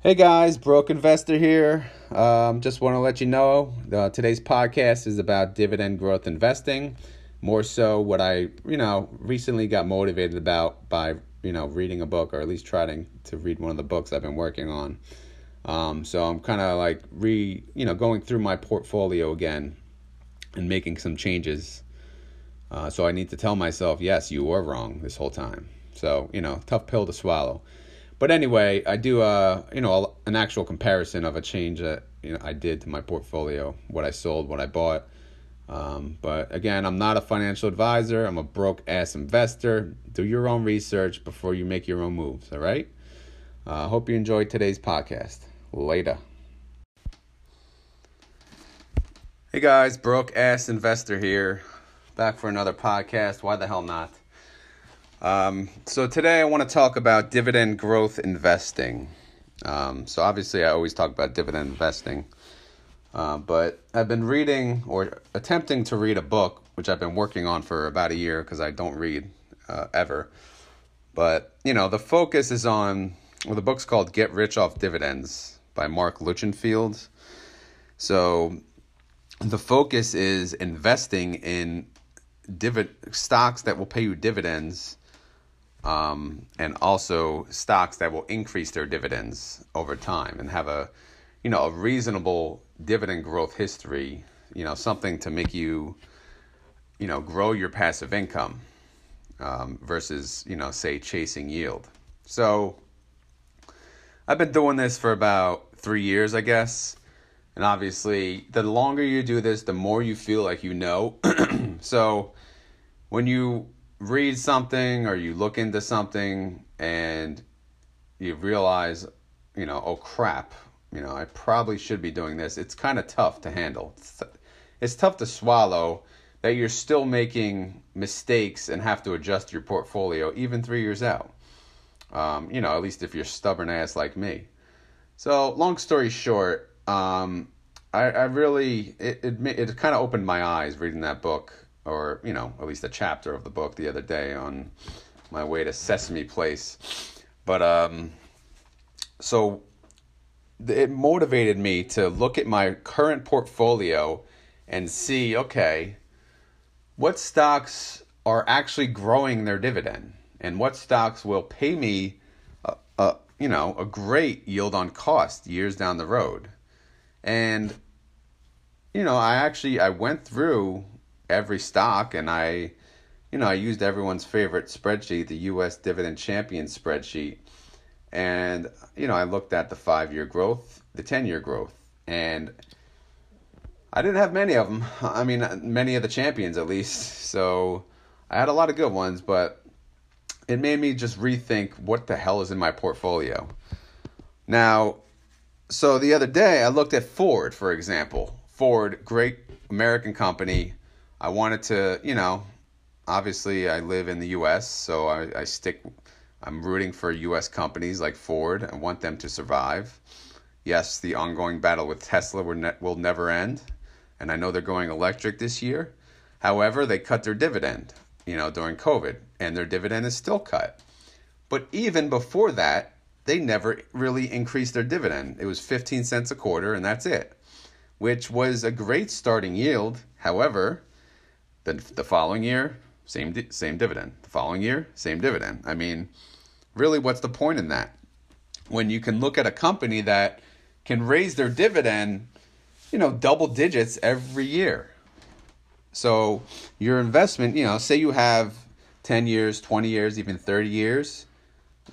Hey guys, Broke Investor here. Um, just want to let you know uh, today's podcast is about dividend growth investing. More so, what I you know recently got motivated about by you know reading a book or at least trying to read one of the books I've been working on. Um, so I'm kind of like re you know going through my portfolio again and making some changes. Uh, so I need to tell myself, yes, you were wrong this whole time. So you know, tough pill to swallow. But anyway, I do uh you know an actual comparison of a change that you know I did to my portfolio, what I sold, what I bought. Um, but again, I'm not a financial advisor. I'm a broke ass investor. Do your own research before you make your own moves. All right. I uh, hope you enjoyed today's podcast. Later. Hey guys, broke ass investor here, back for another podcast. Why the hell not? Um, so today I want to talk about dividend growth investing. Um, so obviously I always talk about dividend investing, uh, but I've been reading or attempting to read a book which I've been working on for about a year because I don't read uh, ever. But you know the focus is on well the book's called Get Rich Off Dividends by Marc Lichtenfeld. So the focus is investing in divid stocks that will pay you dividends um, and also stocks that will increase their dividends over time and have a you know a reasonable dividend growth history you know something to make you you know grow your passive income um, versus you know say chasing yield. So i've been doing this for about three years i guess. And obviously the longer you do this the more you feel like you know. So when you read something or you look into something and you realize, you know, oh crap, you know, I probably should be doing this. It's kind of tough to handle. It's, it's tough to swallow that you're still making mistakes and have to adjust your portfolio even three years out. Um, you know, at least if you're stubborn ass like me. So, long story short, um, I, I really it it, it kind of opened my eyes reading that book or you know at least a chapter of the book the other day on my way to Sesame Place. But um, so it motivated me to look at my current portfolio and see okay, what stocks are actually growing their dividend and what stocks will pay me a, a you know a great yield on cost years down the road and you know i actually i went through every stock and I you know, I used everyone's favorite spreadsheet, the US Dividend Champion spreadsheet. And you know, I looked at the 5-year growth, the 10-year growth, and I didn't have many of them. I mean, many of the champions at least. So, I had a lot of good ones, but it made me just rethink what the hell is in my portfolio. Now, so the other day I looked at Ford, for example. Ford, great American company, I wanted to, you know, obviously I live in the U.S., so I, I stick. I'm rooting for U.S. companies like Ford. I want them to survive. Yes, the ongoing battle with Tesla will, ne- will never end, and I know they're going electric this year. However, they cut their dividend, you know, during COVID, and their dividend is still cut. But even before that, they never really increased their dividend. It was 15 cents a quarter, and that's it, which was a great starting yield. However, the, the following year, same same dividend. The following year, same dividend. I mean, really, what's the point in that? When you can look at a company that can raise their dividend, you know, double digits every year. So your investment, you know, say you have 10 years, 20 years, even 30 years,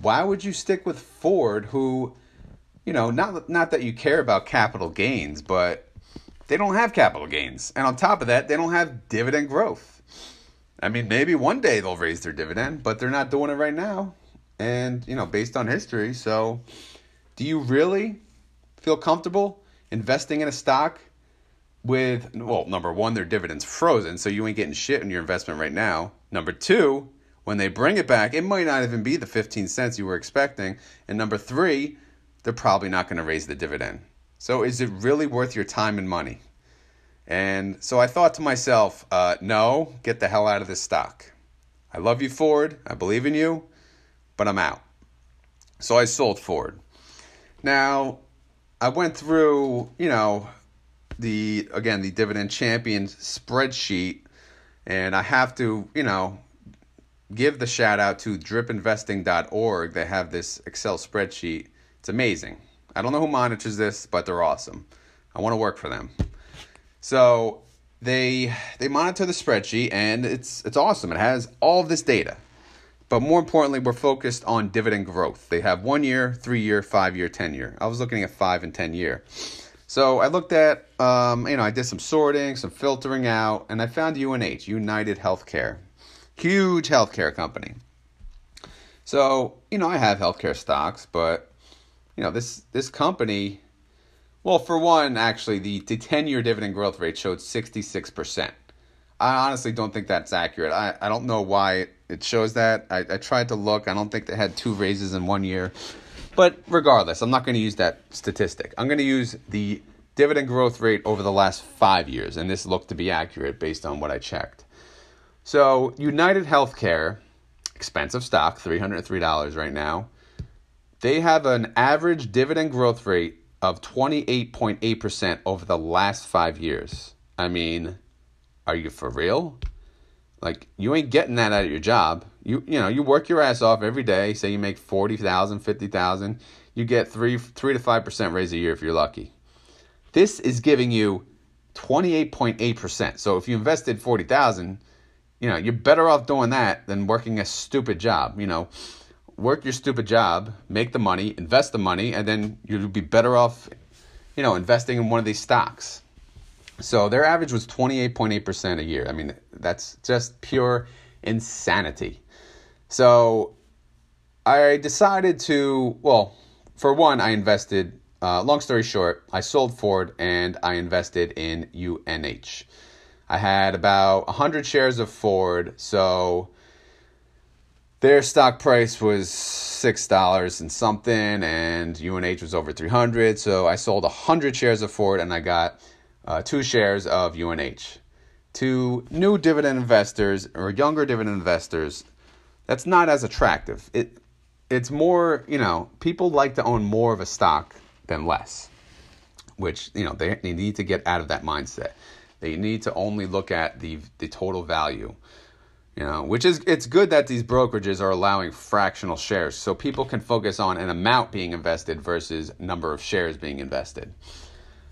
why would you stick with Ford who, you know, not not that you care about capital gains, but they don't have capital gains. And on top of that, they don't have dividend growth. I mean, maybe one day they'll raise their dividend, but they're not doing it right now. And, you know, based on history. So, do you really feel comfortable investing in a stock with, well, number one, their dividend's frozen, so you ain't getting shit in your investment right now. Number two, when they bring it back, it might not even be the 15 cents you were expecting. And number three, they're probably not going to raise the dividend. So is it really worth your time and money? And so I thought to myself, uh, no, get the hell out of this stock. I love you, Ford. I believe in you, but I'm out. So I sold Ford. Now, I went through, you know, the again the dividend champions spreadsheet, and I have to, you know, give the shout out to dripinvesting.org. They have this Excel spreadsheet. It's amazing. I don't know who monitors this, but they're awesome. I want to work for them. So they they monitor the spreadsheet and it's it's awesome. It has all of this data. But more importantly, we're focused on dividend growth. They have one year, three year, five year, ten year. I was looking at five and ten year. So I looked at, um, you know, I did some sorting, some filtering out, and I found UNH, United Healthcare, huge healthcare company. So you know, I have healthcare stocks, but you know, this this company well, for one, actually, the, the 10 year dividend growth rate showed 66%. I honestly don't think that's accurate. I, I don't know why it shows that. I, I tried to look. I don't think they had two raises in one year. But regardless, I'm not going to use that statistic. I'm going to use the dividend growth rate over the last five years, and this looked to be accurate based on what I checked. So, United Healthcare, expensive stock, $303 right now, they have an average dividend growth rate of 28.8% over the last five years. I mean, are you for real? Like you ain't getting that out of your job. You you know, you work your ass off every day, say you make 40,000, 50,000, you get 3 3 to 5% raise a year if you're lucky. This is giving you 28.8%. So if you invested 40,000, you know, you're better off doing that than working a stupid job, you know work your stupid job, make the money, invest the money, and then you'll be better off, you know, investing in one of these stocks. So their average was 28.8% a year. I mean, that's just pure insanity. So I decided to, well, for one, I invested, uh, long story short, I sold Ford and I invested in UNH. I had about 100 shares of Ford, so their stock price was six dollars and something, and UNH was over three hundred. So I sold hundred shares of Ford, and I got uh, two shares of UNH. To new dividend investors or younger dividend investors, that's not as attractive. It it's more you know people like to own more of a stock than less, which you know they, they need to get out of that mindset. They need to only look at the the total value you know which is it's good that these brokerages are allowing fractional shares so people can focus on an amount being invested versus number of shares being invested.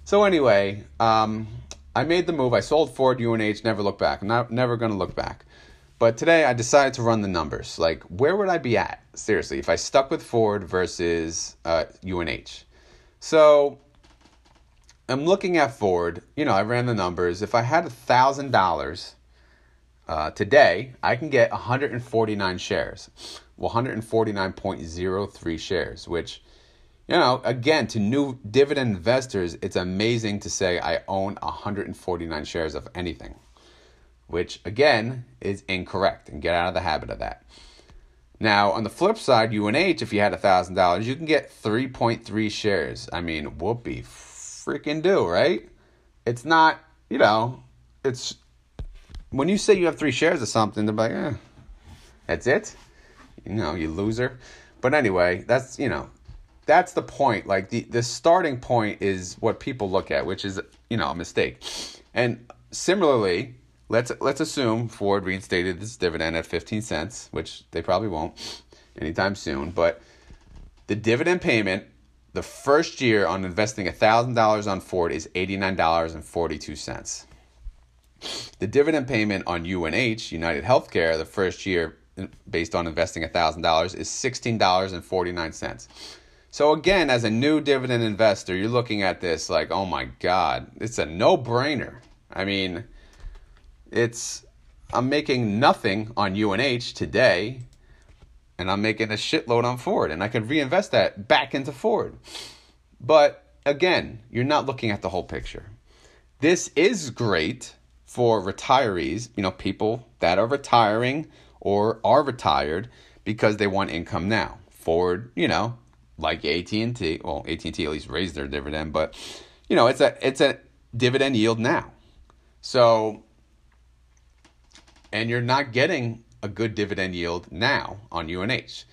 So anyway um, i made the move. I sold ford unh never look back. Not, never going to look back. But today i decided to run the numbers. Like where would i be at? Seriously if i stuck with ford versus uh, unh so i'm looking at ford. You know i ran the numbers. If i had a thousand dollars uh, today, I can get 149 shares. 149.03 shares, which, you know, again, to new dividend investors, it's amazing to say I own 149 shares of anything, which, again, is incorrect and get out of the habit of that. Now, on the flip side, UNH, if you had $1,000, you can get 3.3 shares. I mean, whoopee freaking do, right? It's not, you know, it's when you say you have three shares of something, they're like, eh, that's it. You know, you loser. But anyway, that's you know, that's the point. Like the the starting point is what people look at, which is you know a mistake. And similarly, let's let's assume Ford reinstated this dividend at fifteen cents, which they probably won't anytime soon. But the dividend payment the first year on investing $1,000 on Ford is $89.42. The dividend payment on UNH, United Healthcare, the first year based on investing $1,000 is $16.49. So again, as a new dividend investor, you're looking at this like, "Oh my god, it's a no-brainer." I mean, it's I'm making nothing on UNH today and I'm making a shitload on Ford and I can reinvest that back into Ford. But again, you're not looking at the whole picture. This is great for retirees, you know, people that are retiring or are retired because they want income now. Ford, you know, like AT&T, well, AT&T at least raised their dividend, but you know, it's a it's a dividend yield now. So and you're not getting a good dividend yield now on UNH.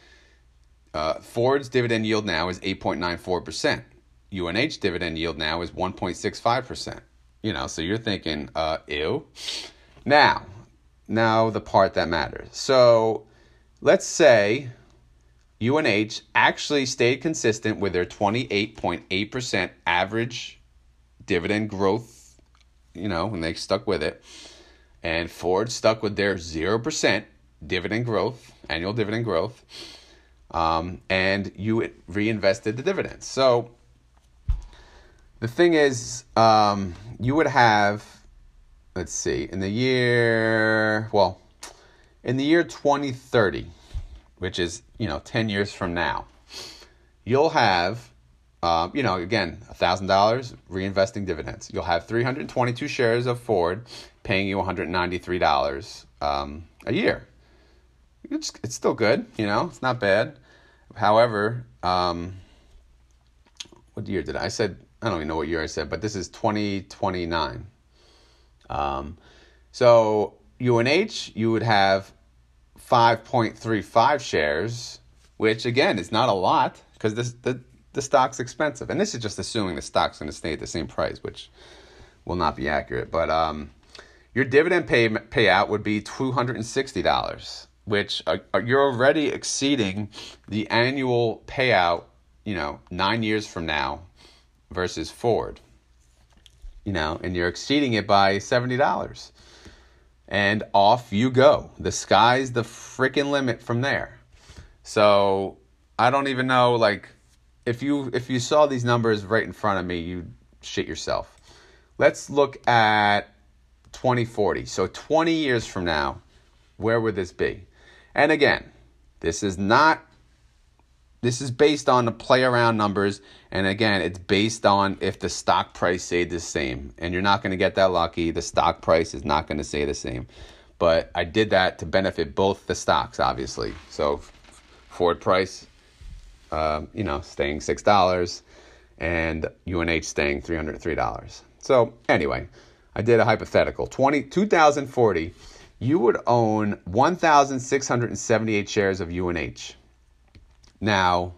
uh, Ford's dividend yield now is 8.94%. UNH dividend yield now is 1.65%. You know, so you're thinking, uh, ew. Now, now the part that matters. So let's say UNH actually stayed consistent with their 28.8% average dividend growth, you know, when they stuck with it. And Ford stuck with their 0% dividend growth, annual dividend growth. Um, and you reinvested the dividends. So the thing is, um, you would have, let's see, in the year, well, in the year 2030, which is, you know, 10 years from now, you'll have, uh, you know, again, $1,000 reinvesting dividends. You'll have 322 shares of Ford paying you $193 um, a year. It's, it's still good, you know, it's not bad. However, um, what year did I, I said I don't even know what year I said, but this is 2029. Um, so UNH, you would have 5.35 shares, which again is not a lot because this the the stock's expensive, and this is just assuming the stock's going to stay at the same price, which will not be accurate. But um, your dividend pay payout would be two hundred and sixty dollars, which uh, you're already exceeding the annual payout. You know, nine years from now versus Ford. You know, and you're exceeding it by $70. And off you go. The sky's the freaking limit from there. So I don't even know like if you if you saw these numbers right in front of me, you'd shit yourself. Let's look at 2040. So 20 years from now, where would this be? And again, this is not this is based on the play around numbers and again it's based on if the stock price stayed the same. And you're not going to get that lucky. The stock price is not going to stay the same. But i did that to benefit both the stocks obviously. So ford price uh, you know staying six dollars and unh staying $303 so anyway i did a hypothetical. 20, 2040 you would own 1678 shares of unh now,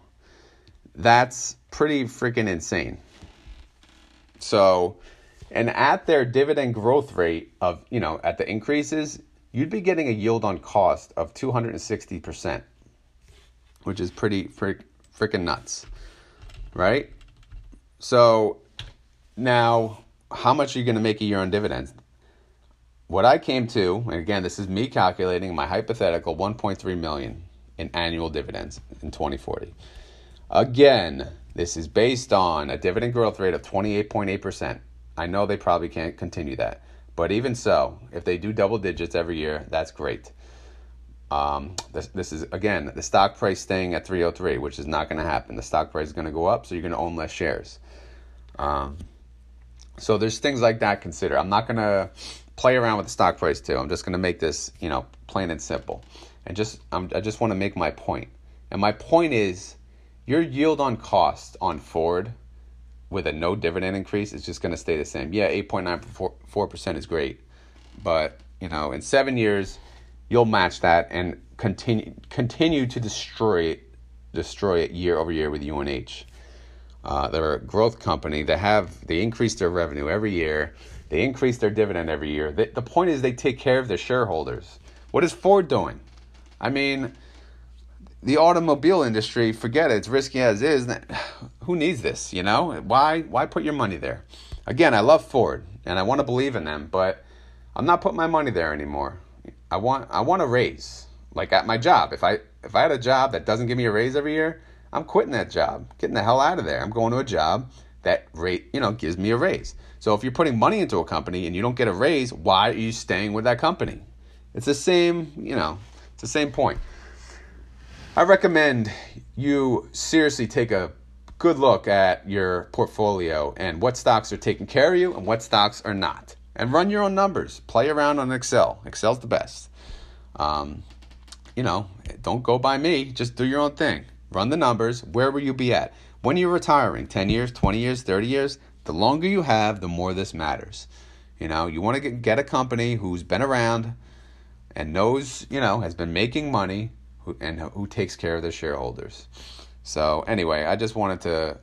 that's pretty freaking insane. So, and at their dividend growth rate of, you know, at the increases, you'd be getting a yield on cost of 260%, which is pretty frick, freaking nuts, right? So, now, how much are you going to make a year on dividends? What I came to, and again, this is me calculating my hypothetical 1.3 million in annual dividends in 2040. Again, this is based on a dividend growth rate of 28.8%. I know they probably can't continue that, but even so, if they do double digits every year, that's great. Um, this, this is again the stock price staying at 303, which is not going to happen. The stock price is going to go up, so you're going to own less shares. Um, so there's things like that consider. I'm not going to play around with the stock price too. I'm just going to make this, you know, plain and simple and just I'm, I just want to make my point. And my point is, your yield on cost on Ford with a no dividend increase is just going to stay the same. Yeah, 8.94 percent is great, but you know, in seven years, you'll match that and continue continue to destroy it, destroy it year over year with UNH. Uh, they're a growth company. They have they increase their revenue every year. They increase their dividend every year. the point is they take care of their shareholders. What is Ford doing? I mean, the automobile industry, forget it, it's risky as is. Who needs this, you know? Why why put your money there? Again, I love Ford and I want to believe in them, but I'm not putting my money there anymore. I want I want a raise. Like at my job. If I if I had a job that doesn't give me a raise every year, I'm quitting that job. Getting the hell out of there. I'm going to a job that rate, you know, gives me a raise. So if you're putting money into a company and you don't get a raise, why are you staying with that company? It's the same, you know, the same point. I recommend you seriously take a good look at your portfolio and what stocks are taking care of you and what stocks are not. And run your own numbers. Play around on Excel. Excel's the best. Um, you know, don't go by me. Just do your own thing. Run the numbers. Where will you be at? When you're retiring, 10 years, 20 years, 30 years, the longer you have, the more this matters. You know, you want to get, get a company who's been around, and knows, you know, has been making money, who, and who takes care of their shareholders. So anyway, I just wanted to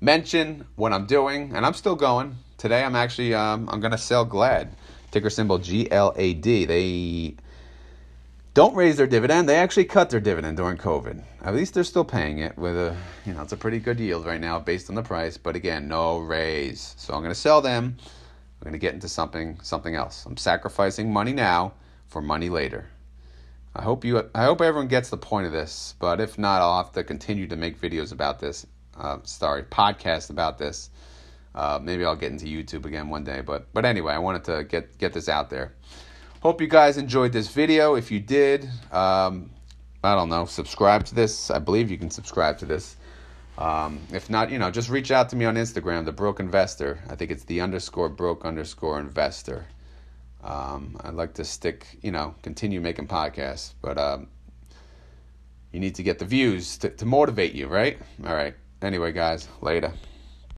mention what I'm doing, and I'm still going. Today, I'm actually um, I'm gonna sell Glad, ticker symbol G L A D. They don't raise their dividend. They actually cut their dividend during COVID. At least they're still paying it with a, you know, it's a pretty good yield right now based on the price. But again, no raise. So I'm going to sell them. I'm going to get into something, something else. I'm sacrificing money now for money later. I hope you, I hope everyone gets the point of this. But if not, I'll have to continue to make videos about this. Uh, sorry, podcast about this. Uh, maybe I'll get into YouTube again one day. But, but anyway, I wanted to get get this out there. Hope you guys enjoyed this video. If you did, um, I don't know, subscribe to this. I believe you can subscribe to this. Um, if not, you know, just reach out to me on Instagram, the Broke Investor. I think it's the underscore broke underscore investor. Um, I'd like to stick, you know, continue making podcasts, but um, you need to get the views to, to motivate you, right? All right. Anyway, guys, later.